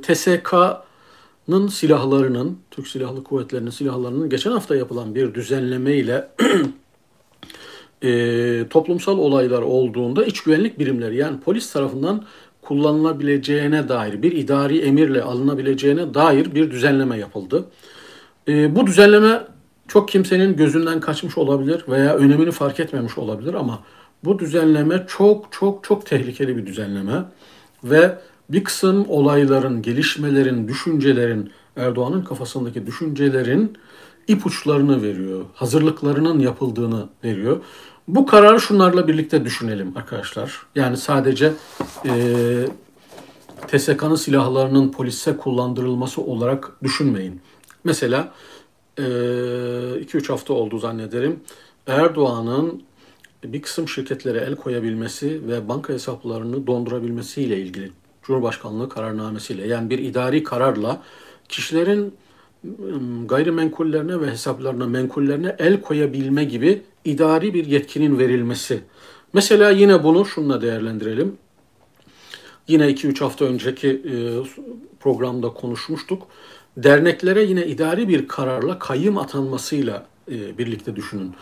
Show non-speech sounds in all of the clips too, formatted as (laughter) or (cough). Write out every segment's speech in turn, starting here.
TSK'nın silahlarının, Türk Silahlı Kuvvetleri'nin silahlarının geçen hafta yapılan bir düzenleme ile (clears throat) e, toplumsal olaylar olduğunda iç güvenlik birimleri yani polis tarafından kullanılabileceğine dair bir idari emirle alınabileceğine dair bir düzenleme yapıldı. E, bu düzenleme çok kimsenin gözünden kaçmış olabilir veya önemini fark etmemiş olabilir ama bu düzenleme çok çok çok tehlikeli bir düzenleme ve bir kısım olayların, gelişmelerin, düşüncelerin, Erdoğan'ın kafasındaki düşüncelerin ipuçlarını veriyor. Hazırlıklarının yapıldığını veriyor. Bu kararı şunlarla birlikte düşünelim arkadaşlar. Yani sadece e, TSK'nın silahlarının polise kullandırılması olarak düşünmeyin. Mesela 2-3 e, hafta oldu zannederim. Erdoğan'ın bir kısım şirketlere el koyabilmesi ve banka hesaplarını dondurabilmesiyle ilgili Cumhurbaşkanlığı kararnamesiyle yani bir idari kararla kişilerin gayrimenkullerine ve hesaplarına, menkullerine el koyabilme gibi idari bir yetkinin verilmesi. Mesela yine bunu şunla değerlendirelim. Yine 2-3 hafta önceki e, programda konuşmuştuk. Derneklere yine idari bir kararla kayyım atanmasıyla e, birlikte düşünün.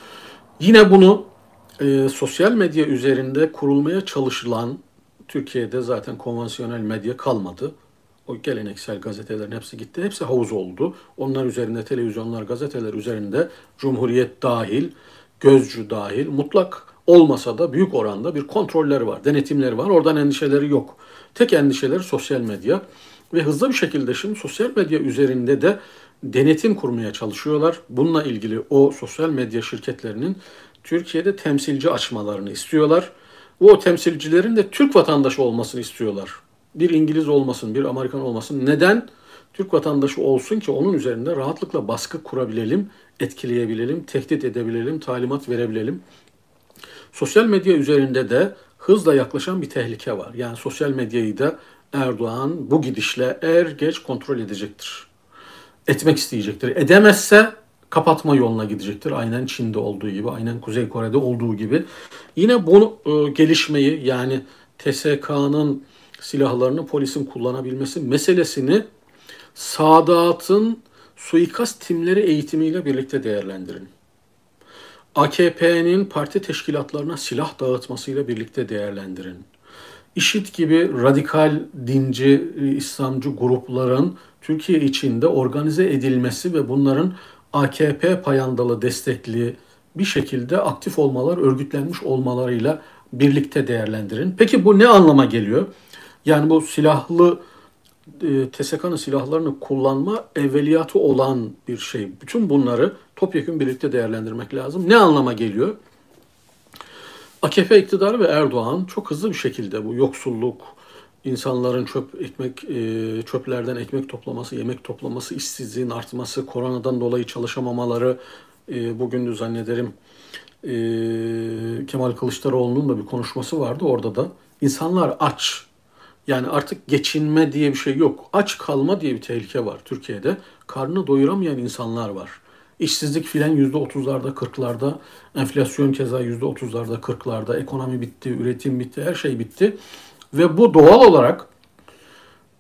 Yine bunu sosyal medya üzerinde kurulmaya çalışılan Türkiye'de zaten konvansiyonel medya kalmadı. O geleneksel gazetelerin hepsi gitti. Hepsi havuz oldu. Onlar üzerinde televizyonlar, gazeteler üzerinde Cumhuriyet dahil, Gözcü dahil mutlak olmasa da büyük oranda bir kontrolleri var, denetimleri var. Oradan endişeleri yok. Tek endişeleri sosyal medya ve hızlı bir şekilde şimdi sosyal medya üzerinde de denetim kurmaya çalışıyorlar. Bununla ilgili o sosyal medya şirketlerinin Türkiye'de temsilci açmalarını istiyorlar. O temsilcilerin de Türk vatandaşı olmasını istiyorlar bir İngiliz olmasın, bir Amerikan olmasın. Neden? Türk vatandaşı olsun ki onun üzerinde rahatlıkla baskı kurabilelim, etkileyebilelim, tehdit edebilelim, talimat verebilelim. Sosyal medya üzerinde de hızla yaklaşan bir tehlike var. Yani sosyal medyayı da Erdoğan bu gidişle er geç kontrol edecektir. Etmek isteyecektir. Edemezse kapatma yoluna gidecektir. Aynen Çin'de olduğu gibi, aynen Kuzey Kore'de olduğu gibi. Yine bu e, gelişmeyi yani TSK'nın silahlarını polisin kullanabilmesi meselesini Sadat'ın suikast timleri eğitimiyle birlikte değerlendirin. AKP'nin parti teşkilatlarına silah dağıtmasıyla birlikte değerlendirin. İşit gibi radikal dinci, İslamcı grupların Türkiye içinde organize edilmesi ve bunların AKP payandalı destekli bir şekilde aktif olmalar, örgütlenmiş olmalarıyla birlikte değerlendirin. Peki bu ne anlama geliyor? Yani bu silahlı e, TSK'nın silahlarını kullanma evveliyatı olan bir şey. Bütün bunları topyekun birlikte değerlendirmek lazım. Ne anlama geliyor? AKP iktidarı ve Erdoğan çok hızlı bir şekilde bu yoksulluk, insanların çöp ekmek e, çöplerden ekmek toplaması, yemek toplaması, işsizliğin artması, koronadan dolayı çalışamamaları e, bugün de zannederim e, Kemal Kılıçdaroğlu'nun da bir konuşması vardı orada da. insanlar aç, yani artık geçinme diye bir şey yok. Aç kalma diye bir tehlike var Türkiye'de. Karnını doyuramayan insanlar var. İşsizlik filan yüzde otuzlarda, kırklarda, enflasyon keza yüzde otuzlarda, kırklarda, ekonomi bitti, üretim bitti, her şey bitti. Ve bu doğal olarak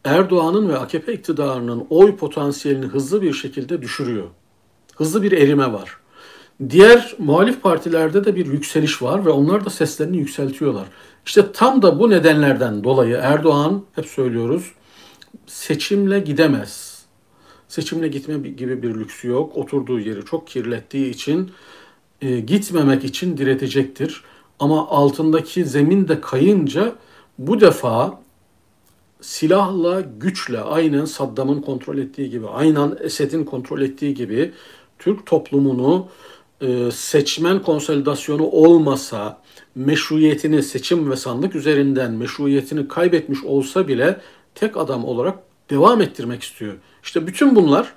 Erdoğan'ın ve AKP iktidarının oy potansiyelini hızlı bir şekilde düşürüyor. Hızlı bir erime var. Diğer muhalif partilerde de bir yükseliş var ve onlar da seslerini yükseltiyorlar. İşte tam da bu nedenlerden dolayı Erdoğan hep söylüyoruz seçimle gidemez. Seçimle gitme gibi bir lüksü yok. Oturduğu yeri çok kirlettiği için e, gitmemek için diretecektir. Ama altındaki zemin de kayınca bu defa silahla, güçle aynen Saddam'ın kontrol ettiği gibi, aynen Esed'in kontrol ettiği gibi Türk toplumunu e, seçmen konsolidasyonu olmasa, meşruiyetini seçim ve sandık üzerinden meşruiyetini kaybetmiş olsa bile tek adam olarak devam ettirmek istiyor. İşte bütün bunlar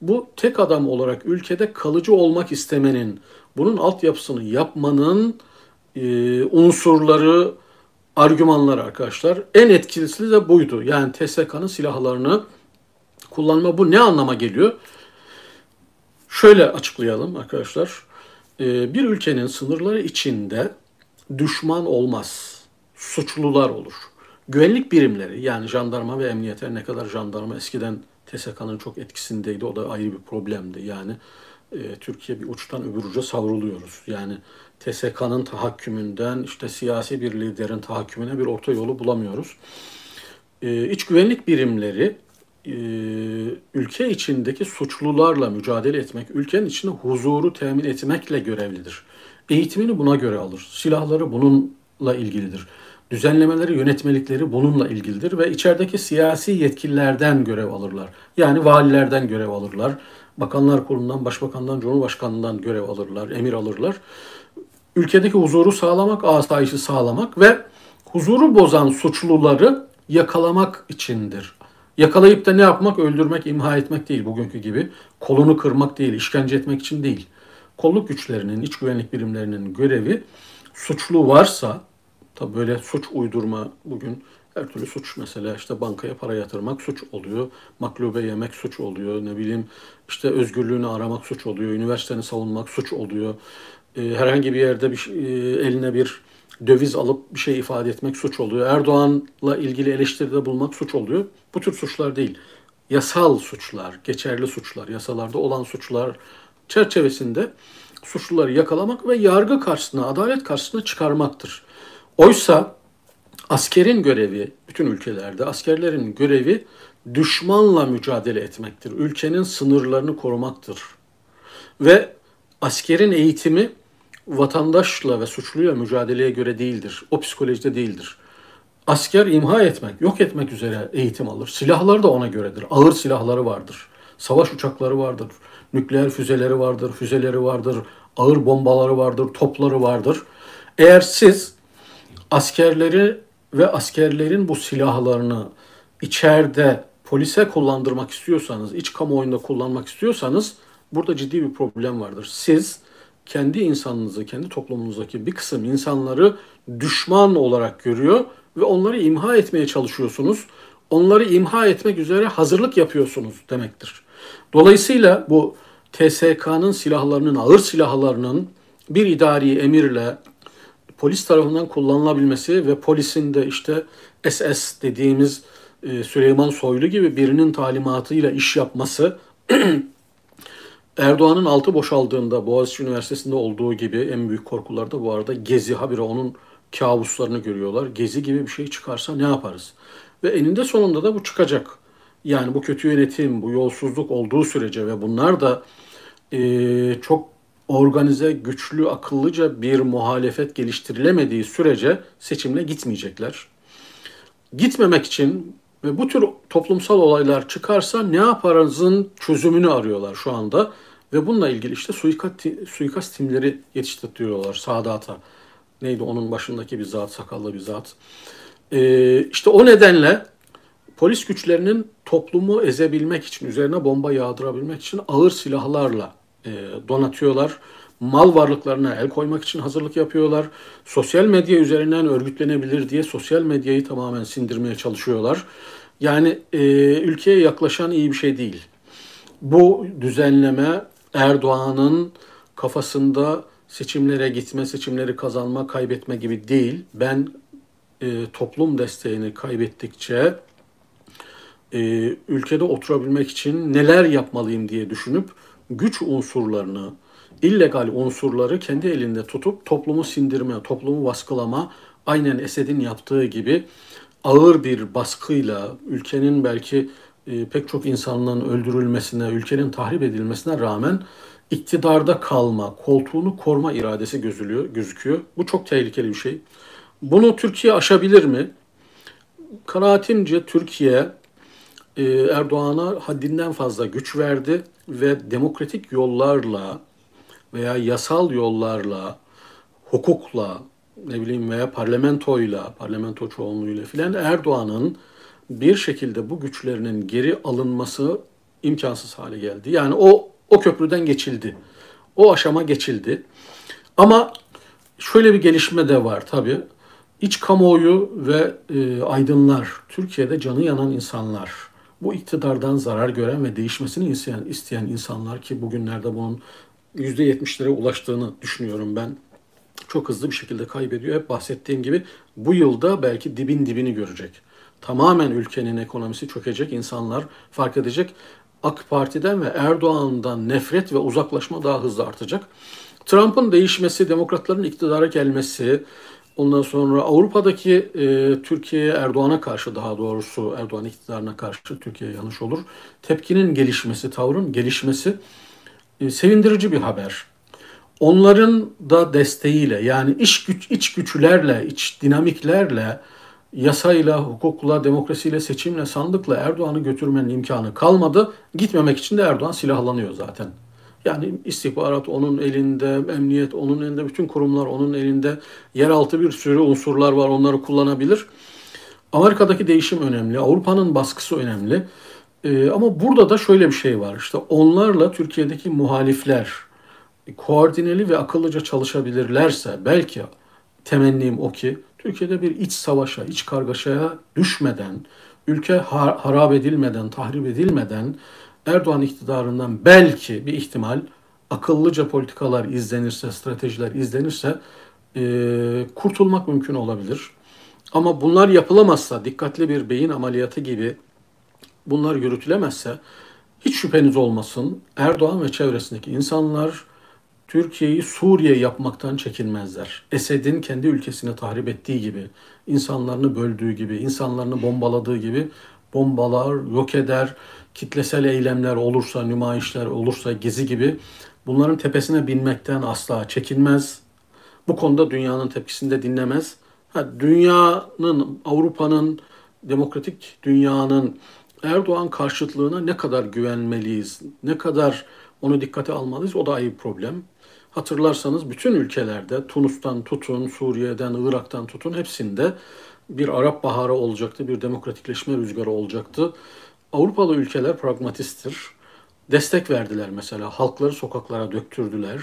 bu tek adam olarak ülkede kalıcı olmak istemenin, bunun altyapısını yapmanın e, unsurları, argümanları arkadaşlar. En etkilisi de buydu. Yani TSK'nın silahlarını kullanma bu ne anlama geliyor? Şöyle açıklayalım arkadaşlar. E, bir ülkenin sınırları içinde düşman olmaz. Suçlular olur. güvenlik birimleri yani jandarma ve emniyet ne kadar jandarma eskiden TSK'nın çok etkisindeydi o da ayrı bir problemdi. Yani e, Türkiye bir uçtan öbür uca savruluyoruz. Yani TSK'nın tahakkümünden işte siyasi bir liderin tahakkümüne bir orta yolu bulamıyoruz. E, iç güvenlik birimleri e, ülke içindeki suçlularla mücadele etmek, ülkenin içinde huzuru temin etmekle görevlidir. Eğitimini buna göre alır. Silahları bununla ilgilidir. Düzenlemeleri, yönetmelikleri bununla ilgilidir ve içerideki siyasi yetkililerden görev alırlar. Yani valilerden görev alırlar. Bakanlar Kurulu'ndan, Başbakan'dan, Cumhurbaşkanı'ndan görev alırlar, emir alırlar. Ülkedeki huzuru sağlamak, asayişi sağlamak ve huzuru bozan suçluları yakalamak içindir. Yakalayıp da ne yapmak? Öldürmek, imha etmek değil bugünkü gibi. Kolunu kırmak değil, işkence etmek için değil. Kolluk güçlerinin, iç güvenlik birimlerinin görevi suçlu varsa, tabi böyle suç uydurma bugün her türlü suç mesela işte bankaya para yatırmak suç oluyor. Maklube yemek suç oluyor. Ne bileyim işte özgürlüğünü aramak suç oluyor. Üniversiteni savunmak suç oluyor. Ee, herhangi bir yerde bir e, eline bir döviz alıp bir şey ifade etmek suç oluyor. Erdoğan'la ilgili eleştiride bulmak suç oluyor. Bu tür suçlar değil. Yasal suçlar, geçerli suçlar, yasalarda olan suçlar çerçevesinde suçluları yakalamak ve yargı karşısına, adalet karşısına çıkarmaktır. Oysa askerin görevi, bütün ülkelerde askerlerin görevi düşmanla mücadele etmektir. Ülkenin sınırlarını korumaktır. Ve askerin eğitimi vatandaşla ve suçluyla mücadeleye göre değildir. O psikolojide değildir. Asker imha etmek, yok etmek üzere eğitim alır. Silahlar da ona göredir. Ağır silahları vardır. Savaş uçakları vardır. Nükleer füzeleri vardır, füzeleri vardır. Ağır bombaları vardır, topları vardır. Eğer siz askerleri ve askerlerin bu silahlarını içeride polise kullandırmak istiyorsanız, iç kamuoyunda kullanmak istiyorsanız burada ciddi bir problem vardır. Siz kendi insanınızı, kendi toplumunuzdaki bir kısım insanları düşman olarak görüyor ve onları imha etmeye çalışıyorsunuz. Onları imha etmek üzere hazırlık yapıyorsunuz demektir. Dolayısıyla bu TSK'nın silahlarının, ağır silahlarının bir idari emirle polis tarafından kullanılabilmesi ve polisin de işte SS dediğimiz e, Süleyman Soylu gibi birinin talimatıyla iş yapması (clears throat) Erdoğan'ın altı boşaldığında Boğaziçi Üniversitesi'nde olduğu gibi en büyük korkular da bu arada Gezi habire onun kabuslarını görüyorlar. Gezi gibi bir şey çıkarsa ne yaparız? Ve eninde sonunda da bu çıkacak. Yani bu kötü yönetim, bu yolsuzluk olduğu sürece ve bunlar da e, çok organize, güçlü, akıllıca bir muhalefet geliştirilemediği sürece seçimle gitmeyecekler. Gitmemek için ve bu tür toplumsal olaylar çıkarsa ne yaparızın çözümünü arıyorlar şu anda. Ve bununla ilgili işte suikast, suikast timleri yetiştiriyorlar Sadat'a. Neydi onun başındaki bir zat, sakallı bir zat. Ee, işte o nedenle polis güçlerinin toplumu ezebilmek için, üzerine bomba yağdırabilmek için ağır silahlarla donatıyorlar. Mal varlıklarına el koymak için hazırlık yapıyorlar. Sosyal medya üzerinden örgütlenebilir diye sosyal medyayı tamamen sindirmeye çalışıyorlar. Yani e, ülkeye yaklaşan iyi bir şey değil. Bu düzenleme Erdoğan'ın kafasında seçimlere gitme, seçimleri kazanma, kaybetme gibi değil. Ben e, toplum desteğini kaybettikçe e, ülkede oturabilmek için neler yapmalıyım diye düşünüp güç unsurlarını, illegal unsurları kendi elinde tutup toplumu sindirme, toplumu baskılama, aynen Esed'in yaptığı gibi ağır bir baskıyla ülkenin belki e, pek çok insanın öldürülmesine, ülkenin tahrip edilmesine rağmen iktidarda kalma, koltuğunu koruma iradesi gözülüyor, gözüküyor. Bu çok tehlikeli bir şey. Bunu Türkiye aşabilir mi? Kanaatimce Türkiye Erdoğan'a haddinden fazla güç verdi ve demokratik yollarla veya yasal yollarla, hukukla, ne bileyim veya parlamentoyla, parlamento çoğunluğuyla filan Erdoğan'ın bir şekilde bu güçlerinin geri alınması imkansız hale geldi. Yani o o köprüden geçildi. O aşama geçildi. Ama şöyle bir gelişme de var tabii. İç kamuoyu ve e, aydınlar, Türkiye'de canı yanan insanlar, bu iktidardan zarar gören ve değişmesini isteyen, isteyen insanlar ki bugünlerde bunun %70'lere ulaştığını düşünüyorum ben. çok hızlı bir şekilde kaybediyor. Hep bahsettiğim gibi bu yılda belki dibin dibini görecek. Tamamen ülkenin ekonomisi çökecek, insanlar fark edecek. AK Parti'den ve Erdoğan'dan nefret ve uzaklaşma daha hızlı artacak. Trump'ın değişmesi, demokratların iktidara gelmesi, ondan sonra Avrupa'daki e, Türkiye'ye Erdoğan'a karşı daha doğrusu Erdoğan iktidarına karşı Türkiye yanlış olur. Tepkinin gelişmesi, tavrın gelişmesi e, sevindirici bir haber. Onların da desteğiyle yani iç güç iç güçlerle, iç dinamiklerle yasayla, hukukla, demokrasiyle, seçimle, sandıkla Erdoğan'ı götürmenin imkanı kalmadı. Gitmemek için de Erdoğan silahlanıyor zaten. Yani istihbarat onun elinde, emniyet onun elinde, bütün kurumlar onun elinde. Yeraltı bir sürü unsurlar var, onları kullanabilir. Amerika'daki değişim önemli, Avrupa'nın baskısı önemli. Ee, ama burada da şöyle bir şey var. İşte onlarla Türkiye'deki muhalifler koordineli ve akıllıca çalışabilirlerse belki temennim o ki Türkiye'de bir iç savaşa, iç kargaşaya düşmeden, ülke har harap edilmeden, tahrip edilmeden Erdoğan iktidarından belki bir ihtimal akıllıca politikalar izlenirse, stratejiler izlenirse e, kurtulmak mümkün olabilir. Ama bunlar yapılamazsa, dikkatli bir beyin ameliyatı gibi bunlar yürütülemezse hiç şüpheniz olmasın Erdoğan ve çevresindeki insanlar Türkiye'yi Suriye yapmaktan çekinmezler. Esed'in kendi ülkesini tahrip ettiği gibi, insanlarını böldüğü gibi, insanlarını bombaladığı gibi bombalar, yok eder, kitlesel eylemler olursa, nümayişler olursa, gezi gibi bunların tepesine binmekten asla çekinmez. Bu konuda dünyanın tepkisini de dinlemez. Ha, dünyanın, Avrupa'nın, demokratik dünyanın Erdoğan karşıtlığına ne kadar güvenmeliyiz, ne kadar onu dikkate almalıyız o da ayrı problem. Hatırlarsanız bütün ülkelerde Tunus'tan tutun, Suriye'den, Irak'tan tutun hepsinde bir Arap Baharı olacaktı, bir demokratikleşme rüzgarı olacaktı. Avrupalı ülkeler pragmatisttir. Destek verdiler mesela. Halkları sokaklara döktürdüler.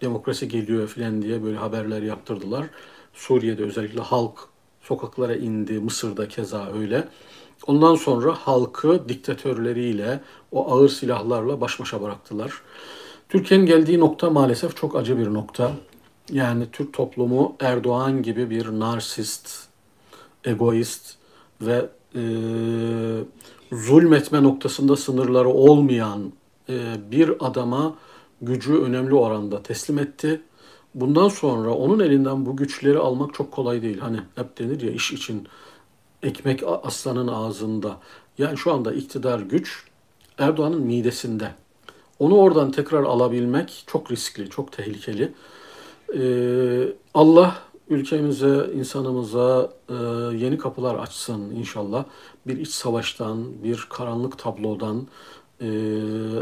Demokrasi geliyor filan diye böyle haberler yaptırdılar. Suriye'de özellikle halk sokaklara indi. Mısır'da keza öyle. Ondan sonra halkı diktatörleriyle, o ağır silahlarla baş başa bıraktılar. Türkiye'nin geldiği nokta maalesef çok acı bir nokta. Yani Türk toplumu Erdoğan gibi bir narsist, egoist ve e, zulmetme noktasında sınırları olmayan e, bir adama gücü önemli oranda teslim etti. Bundan sonra onun elinden bu güçleri almak çok kolay değil. Hani hep denir ya iş için ekmek aslanın ağzında. Yani şu anda iktidar güç Erdoğan'ın midesinde. Onu oradan tekrar alabilmek çok riskli, çok tehlikeli. Ee, Allah ülkemize, insanımıza e, yeni kapılar açsın inşallah. Bir iç savaştan, bir karanlık tablodan, e,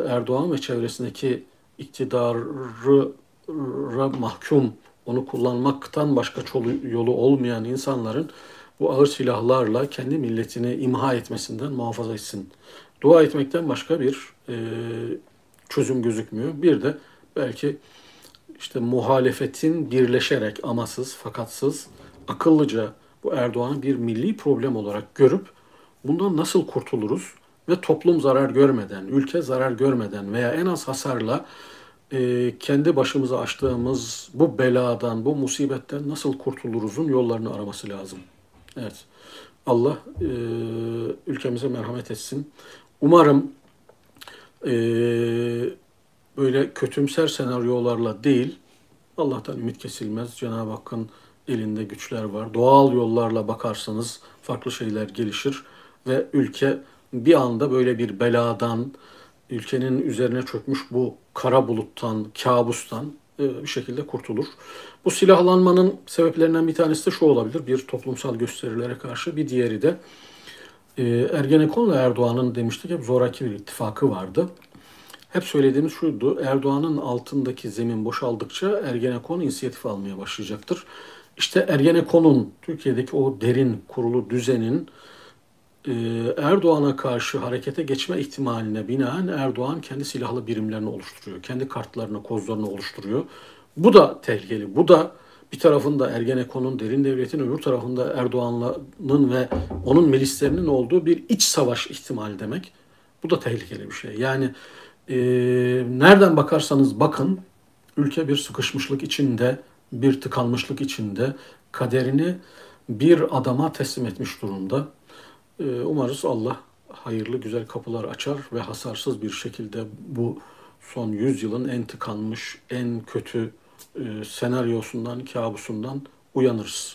Erdoğan ve çevresindeki iktidarı mahkum, onu kullanmaktan başka yolu olmayan insanların bu ağır silahlarla kendi milletini imha etmesinden muhafaza etsin. Dua etmekten başka bir e, çözüm gözükmüyor. Bir de belki işte muhalefetin birleşerek amasız fakatsız akıllıca bu Erdoğan'ı bir milli problem olarak görüp bundan nasıl kurtuluruz ve toplum zarar görmeden, ülke zarar görmeden veya en az hasarla e, kendi başımıza açtığımız bu beladan, bu musibetten nasıl kurtuluruzun yollarını araması lazım. Evet. Allah e, ülkemize merhamet etsin. Umarım e, böyle kötümser senaryolarla değil, Allah'tan ümit kesilmez. Cenab-ı Hakk'ın elinde güçler var. Doğal yollarla bakarsanız farklı şeyler gelişir ve ülke bir anda böyle bir beladan, ülkenin üzerine çökmüş bu kara buluttan, kabustan e, bir şekilde kurtulur. Bu silahlanmanın sebeplerinden bir tanesi de şu olabilir. Bir toplumsal gösterilere karşı, bir diğeri de e, Ergenekon'la Erdoğan'ın demiştik hep zoraki bir ittifakı vardı. Hep söylediğimiz şuydu, Erdoğan'ın altındaki zemin boşaldıkça Ergenekon inisiyatif almaya başlayacaktır. İşte Ergenekon'un, Türkiye'deki o derin kurulu düzenin e, Erdoğan'a karşı harekete geçme ihtimaline binaen Erdoğan kendi silahlı birimlerini oluşturuyor. Kendi kartlarını, kozlarını oluşturuyor. Bu da tehlikeli. Bu da bir tarafında Ergenekon'un, derin devletin, öbür tarafında Erdoğan'ın ve onun milislerinin olduğu bir iç savaş ihtimali demek. Bu da tehlikeli bir şey. Yani e, nereden bakarsanız bakın ülke bir sıkışmışlık içinde bir tıkanmışlık içinde kaderini bir adama teslim etmiş durumda. Ee, umarız Allah hayırlı güzel kapılar açar ve hasarsız bir şekilde bu son 100 yılın en tıkanmış, en kötü e, senaryosundan, kabusundan uyanırız.